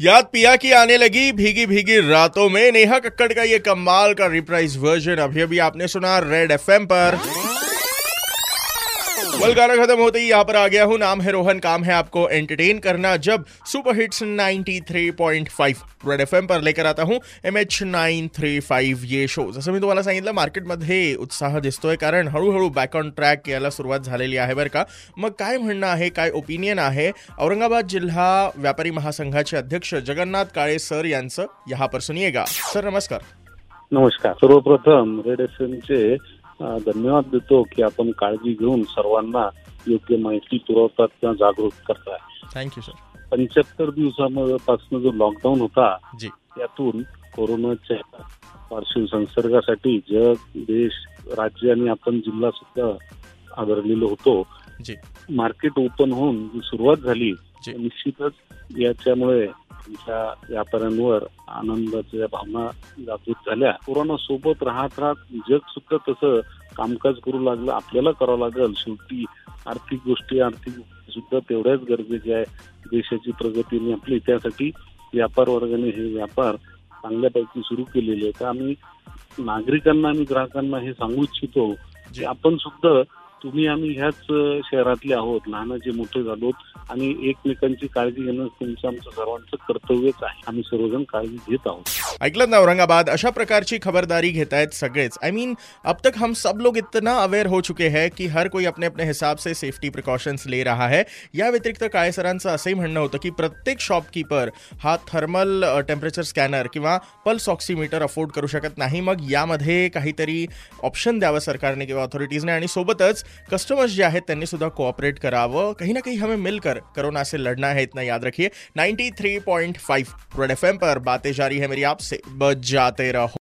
याद पिया की आने लगी भीगी भीगी रातों में नेहा कक्कड़ का ये कमाल का रिप्राइज वर्जन अभी अभी आपने सुना रेड एफएम पर। वेल गाना खत्म होते ही यहाँ पर आ गया हूँ। नाम है रोहन काम है आपको एंटरटेन करना। जब सुपर हिट्स 93.5 रेड एफ पर लेकर आता हूँ M H nine three five ये शो जसं मी तुम्हाला सांगितलं मार्केटमध्ये उत्साह दिसतोय कारण हळूहळू बॅक ऑन ट्रॅक याला सुरुवात झालेली आहे बरं का। मग काय म्हणणं आहे काय ओपिनियन आहे? औरंगाबाद जिल्हा व्यापारी महासंघाचे अध्यक्ष जगन्नाथ काळे सर यांचं यहाँ पर सुनिएगा। सर नमस्कार। नमस्कार। सर्वप्रथम रेड एफ एमचे धन्यवाद देतो की आपण काळजी घेऊन सर्वांना योग्य माहिती पुरवतात किंवा जागरूक करताय. थँक्यू सर पंच्याहत्तर दिवसापासून जो लॉकडाऊन होता त्यातून कोरोनाच्या पार्श्व संसर्गासाठी जग देश राज्य आणि आपण जिल्हा सुद्धा आदरलेलो होतो. मार्केट ओपन होऊन जी सुरुवात झाली. निश्चितच याच्यामुळे तुमच्या व्यापाऱ्यांवर आनंदाच्या भावना जागृत झाल्या. कोरोना सोबत राहत राहत जग सुद्धा तसं कामकाज करू लागलं आपल्याला करावं लागेल. शेवटी आर्थिक गोष्टी आर्थिक सुद्धा तेवढ्याच गरजेच्या आहे देशाची प्रगती आणि आपली. त्यासाठी व्यापार वर्गाने हे व्यापार चांगल्यापैकी सुरू केलेले आहेत. आम्ही नागरिकांना आणि ग्राहकांना हे सांगू इच्छितो की आपण सुद्धा तुम्ही आम्ही ह्याच शहरातले आहोत लहानाचे मोठे झालो आणि एकमेकांची काळजी घेणं तुमचं आमचं सर्वांचं कर्तव्यच आहे. आम्ही सर्वजण काळजी घेत आहोत. ऐकलं ना औरंगाबाद? अशा प्रकारची खबरदारी घेतायत सगळेच. आई मीन अब तक हम सब लोग इतना अवेअर हो चुके हैं की हर कोई अपने अपने हिसाब से सेफ्टी प्रिकॉशन्स ले रहा है। या व्यतिरिक्त काळे सरांचं असंही म्हणणं होतं की प्रत्येक शॉपकीपर हा थर्मल टेम्परेचर स्कॅनर किंवा पल्स ऑक्सिमीटर अफोर्ड करू शकत नाही. मग यामध्ये काहीतरी ऑप्शन द्यावं सरकारने किंवा ऑथॉरिटीजने आणि सोबतच कस्टमर्स जे आहेत सुद्धा कोऑपरेट करावं. कहीं ना कहीं हमें मिलकर कोरोना से लड़ना है, इतना याद रखिए. 93.5 रेड एफएम पर बातें जारी है मेरी आपसे. बच जाते रहो.